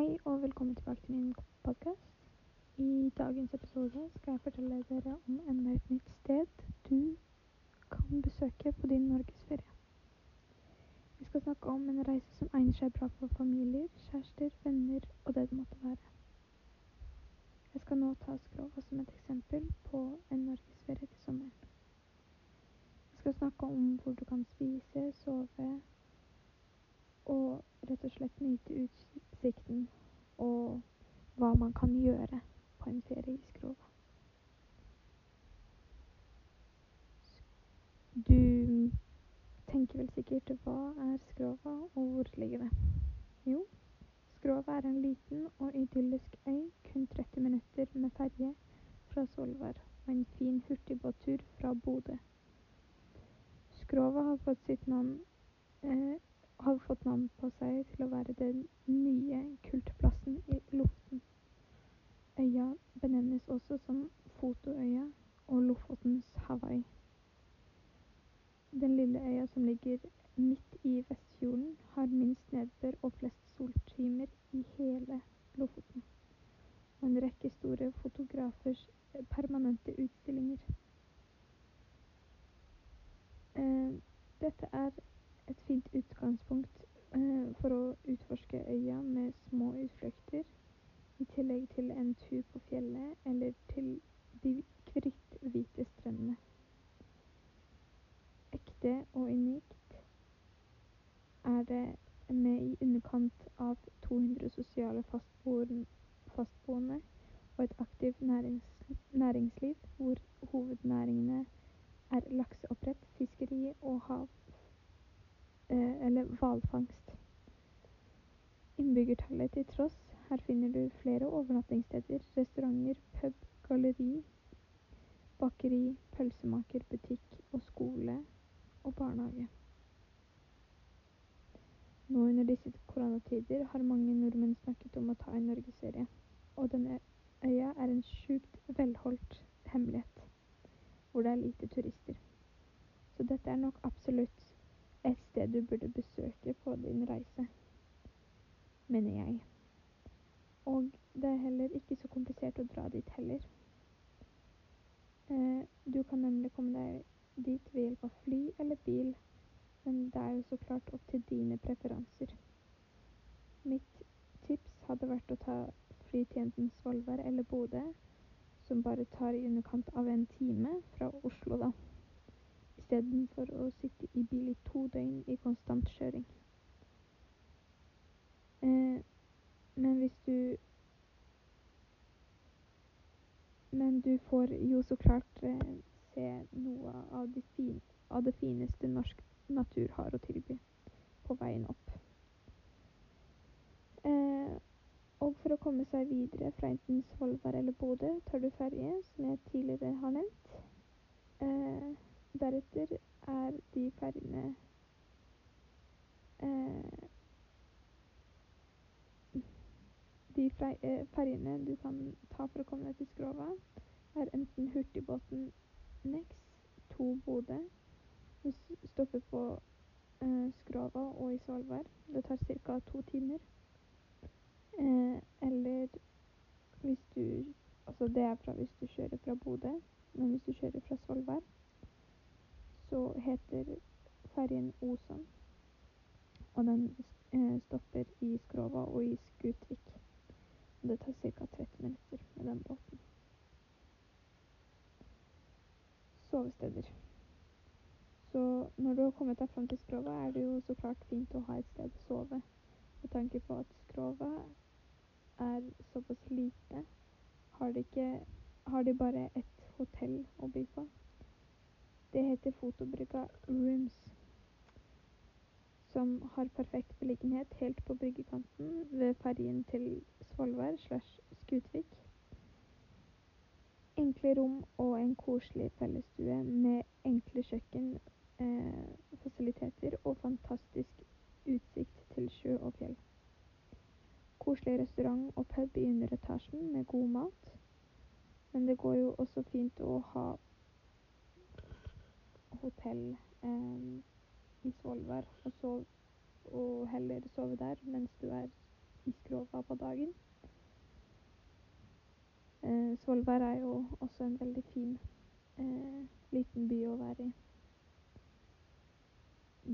Hei og velkommen tilbake til min podkast. I dagens episode skal jeg fortelle dere om enda et nytt sted du kan besøke på din norgesferie. Vi skal snakke om en reise som egner seg bra for familier, kjærester, venner og det det måtte være. Jeg skal nå ta Skrova som et eksempel på en norgesferie til sommeren. Jeg skal snakke om hvor du kan spise, sove og rett og slett nyte utsikten og hva man kan gjøre på en ferie i Skrova. Du tenker vel sikkert hva er Skrova, og hvor ligger det? Jo, Skrova er en liten og idyllisk øy, kun 30 minutter med ferje fra Svolvær og en fin hurtigbåttur fra Bodø. Skrova har fått sitt navn eh, har fått navn på seg til å være den nye kultplassen i Lofoten. Øya benevnes også som Fotoøya og Lofotens Hawaii. Den lille øya som ligger midt i Vestfjorden, har minst nedbør og flest soltimer i hele Lofoten, og en rekke store fotografers permanente utstillinger. Eh, dette er et fint utgangspunkt eh, for å utforske øya med små utflukter, i tillegg til en tur på fjellet eller til de kritthvite Ekte og unikt er det med i underkant av 200 sosiale fastboende og et aktivt næringsliv hvor hovednæringene er lakseoppdrett, fiskeri og hav Eh, eller hvalfangst. Innbyggertallet til tross, her finner du flere overnattingssteder, restauranter, pub, galleri, bakeri, pølsemaker, butikk og skole og barnehage. Nå under disse koronatider har mange nordmenn snakket om å ta en norgesferie, og denne øya er en sjukt velholdt hemmelighet, hvor det er lite turister. Så dette er nok absolutt et sted du burde besøke på din reise, mener jeg. Og det er heller ikke så komplisert å dra dit heller. Eh, du kan nemlig komme deg dit ved hjelp av fly eller bil, men det er jo så klart opp til dine preferanser. Mitt tips hadde vært å ta fly til enten Svolvær eller Bodø, som bare tar i underkant av en time fra Oslo, da istedenfor å sitte i bil i to døgn i konstant kjøring. Eh, men hvis du Men du får jo så klart eh, se noe av, de fin, av det fineste norsk natur har å tilby på veien opp. Eh, og for å komme seg videre fra enten Svolvær eller Bodø, tar du ferje, som jeg tidligere har nevnt. Eh, Deretter er de ferjene eh, De ferjene du kan ta for å komme deg til Skrova, er enten hurtigbåten Nex 2 Bodø. Du stopper på Skrova og i Svolvær. Det tar ca. to timer. Eh, eller hvis du Altså det er fra hvis du kjører fra Bodø, men hvis du kjører fra Svolvær, så heter ferjen Osan. Og den eh, stopper i Skrova og i Skutvik. Det tar ca. 30 minutter med den båten. Sovesteder. Så når du har kommet deg fram til Skrova, er det jo så klart fint å ha et sted å sove. Med tanke på at Skrova er såpass lite, har de, ikke, har de bare ett hotell å by på. Det heter Fotobrygga Rooms, som har perfekt beliggenhet helt på bryggekanten ved ferjen til Svolvær slash Skutvik. Enkle rom og en koselig fellesstue med enkle kjøkkenfasiliteter eh, og fantastisk utsikt til sjø og fjell. Koselig restaurant og pub i underetasjen med god mat. Men det går jo også fint å ha hotell eh, i Svolvær og, og, heller sove der mens du er i Skrova på dagen. Eh, Svolvær er jo også en veldig fin eh, liten by å være i.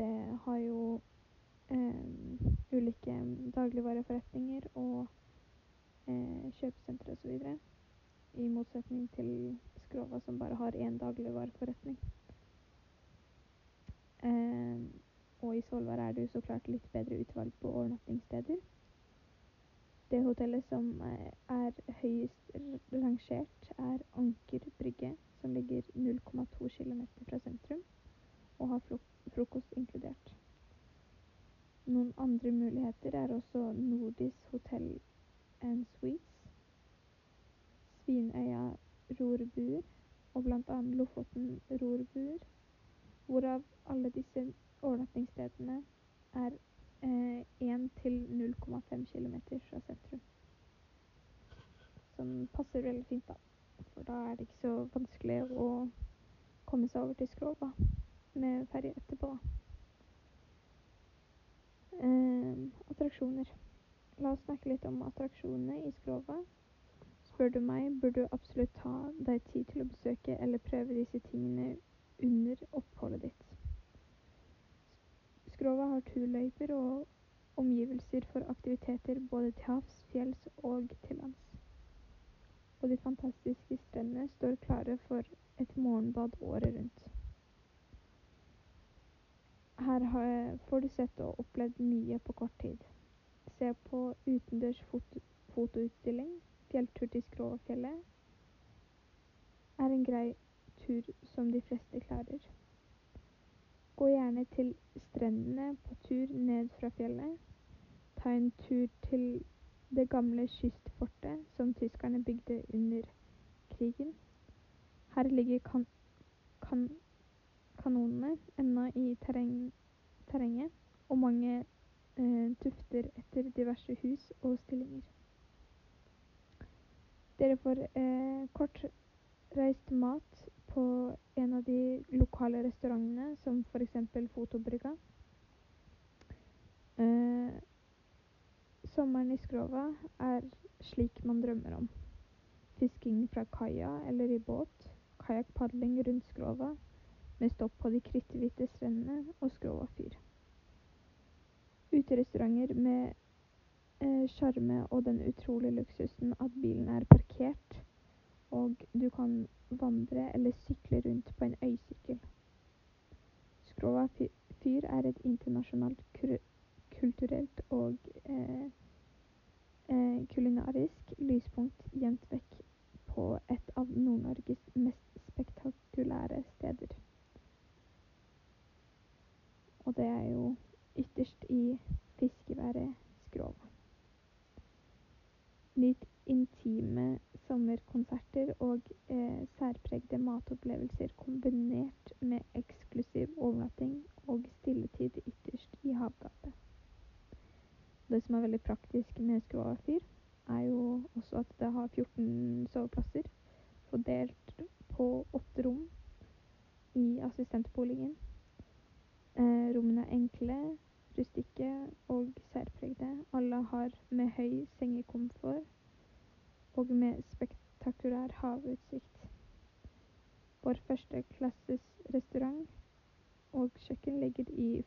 Det har jo eh, ulike dagligvareforretninger og eh, kjøpesentre osv. I motsetning til Skrova, som bare har én dagligvareforretning. Eh, og i Svolvær er det jo så klart litt bedre utvalg på overnattingssteder. Det hotellet som eh, er høyest rangert, er Anker brygge, som ligger 0,2 km fra sentrum og har frokost inkludert. Noen andre muligheter er også Nordis hotell and suites, Svinøya rorbuer og bl.a. Lofoten rorbuer, hvorav alle disse overnattingsstedene er 1 eh, til 0,5 km fra sentrum. Som passer veldig fint, da. For da er det ikke så vanskelig å komme seg over til Skrova med ferje etterpå. Attraksjoner. La oss snakke litt om attraksjonene i Skrova. Spør du meg, burde du absolutt ta deg tid til å besøke eller prøve disse tingene under oppholdet ditt. Skrova har turløyper og omgivelser for aktiviteter både til havs, fjells og til lands. Og de fantastiske strendene står klare for et morgenbad året rundt. Her får du sett og opplevd mye på kort tid. Se på utendørs foto fotoutstilling. Fjelltur til Skråfjellet er en grei tur som de fleste klarer. Gå gjerne til strendene på tur ned fra fjellet. Ta en tur til det gamle kystfortet som tyskerne bygde under krigen. Her ligger kan kan kanonene ennå i terreng terrenget, og mange eh, tufter etter diverse hus og stillinger. Dere får eh, kortreist mat på en av de lokale restaurantene, som f.eks. Fotobrygga. Eh, sommeren i Skrova er slik man drømmer om. Fisking fra kaia eller i båt, kajakkpadling rundt Skrova med stopp på de kritthvite strendene og Skrova fyr. Uterestauranter med sjarme eh, og den utrolige luksusen at bilen er parkert og du kan vandre eller sykle rundt på en øysykkel. Skrova fyr er et internasjonalt kulturelt og eh, eh, kulinarisk lyspunkt gjemt vekk på et av Nord-Norges mest spektakulære steder. Og det er jo ytterst i fiskeværet Skrova. Nyt intime sommerkonserter og eh, særpregede matopplevelser kombinert med eksklusiv overnatting og stilletid ytterst i havgapet. Det som er veldig praktisk med Skroa fyr, er jo også at det har 14 soveplasser fordelt på åtte rom i assistentboligen. Eh, rommene er enkle, rustikke og særpregde. Alle har med høy sengekomfort og med spektakulær havutsikt. Vår førsteklasses restaurant og kjøkken ligger i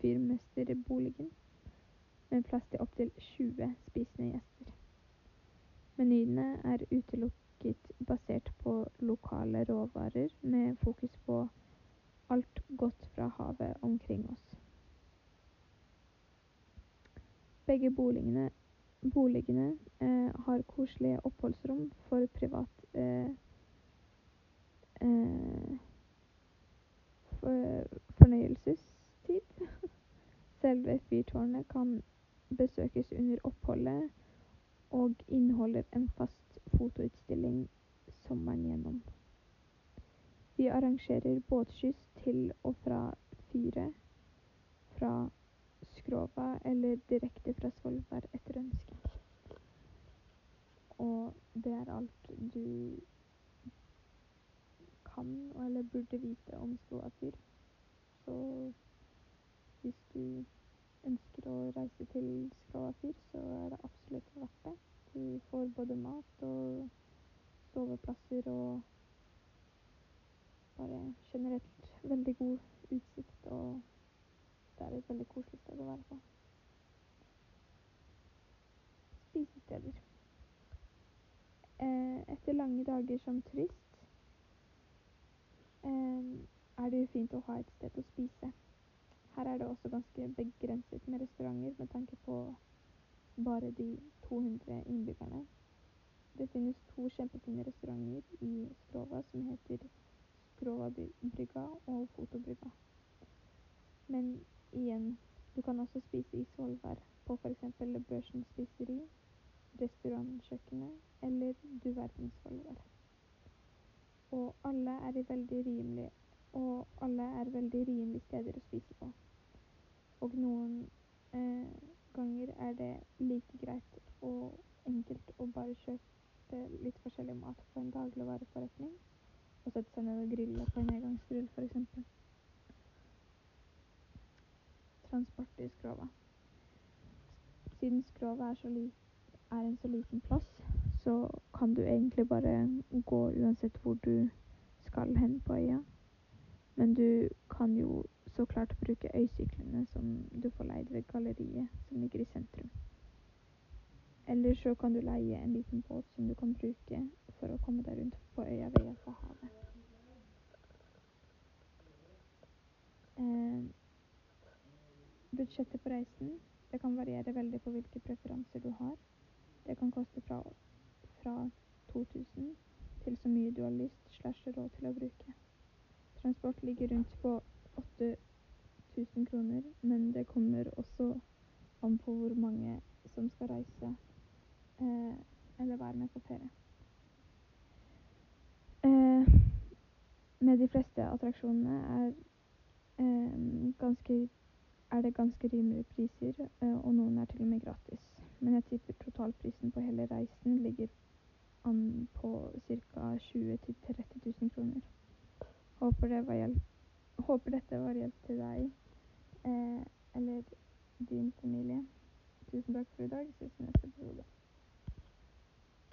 fyrmesterboligen, med plass til opptil 20 spisende gjester. Menyene er utelukket basert på lokale råvarer, med fokus på alt godt fra havet omkring oss. Begge boligene Boligene eh, har koselige oppholdsrom for privat eh, eh, for fornøyelsestid. Selve fyrtårnet kan besøkes under oppholdet og inneholder en fast fotoutstilling sommeren gjennom. Vi arrangerer båtskyss til og fra fyret fra Skrova eller direkte fra Svolvær etter ønske. Og det er alt du kan eller burde vite om Skroa fyr. Så hvis du ønsker å reise til Skråfyr, så er det absolutt verdt det. Du får både mat og soveplasser og bare generelt veldig god utsikt, og det er et veldig koselig sted å være på. Spisesteder. Eh, etter lange dager som turist eh, er det jo fint å ha et sted å spise. Her er det også ganske begrenset med restauranter med tanke på bare de 200 innbyggerne. Det finnes to kjempefine restauranter i Skrova som heter Skrova-brygga og Fotobrygga. Men igjen, du kan også spise i Svolvær på f.eks. Børsen spiseri, Restaurantkjøkkenet eller Du verdens Svolvær. Og alle er i veldig rimelige og alle er veldig rimelige steder å spise på. Og noen eh, ganger er det like greit og enkelt å bare kjøpe litt forskjellig mat på en dagligvareforretning og sette seg ned og grille på en engangsgrill f.eks. Transport i Skrova. Siden Skrova er, er en så liten plass, så kan du egentlig bare gå uansett hvor du skal hen på øya. Men du kan jo så klart bruke øysyklene som du får leid ved galleriet som ligger i sentrum. Eller så kan du leie en liten båt som du kan bruke for å komme deg rundt på øya ved hjelp av havet. Eh, budsjettet på reisen det kan variere veldig på hvilke preferanser du har. Det kan koste fra, fra 2000 til så mye du har lyst slash råd til å bruke. Transport ligger rundt på 8000 kroner, men det kommer også an på hvor mange som skal reise eh, eller være med på ferie. Eh, med de fleste attraksjonene er, eh, ganske, er det ganske rimelige priser, eh, og noen er til og med gratis. Men jeg tipper totalprisen på hele reisen ligger an på ca. 20 000-30 000 kroner. Håper, det hjelp, håper, dette var hjelp til deg eh, eller din familie. Tusen takk for i dag. Ses i neste episode.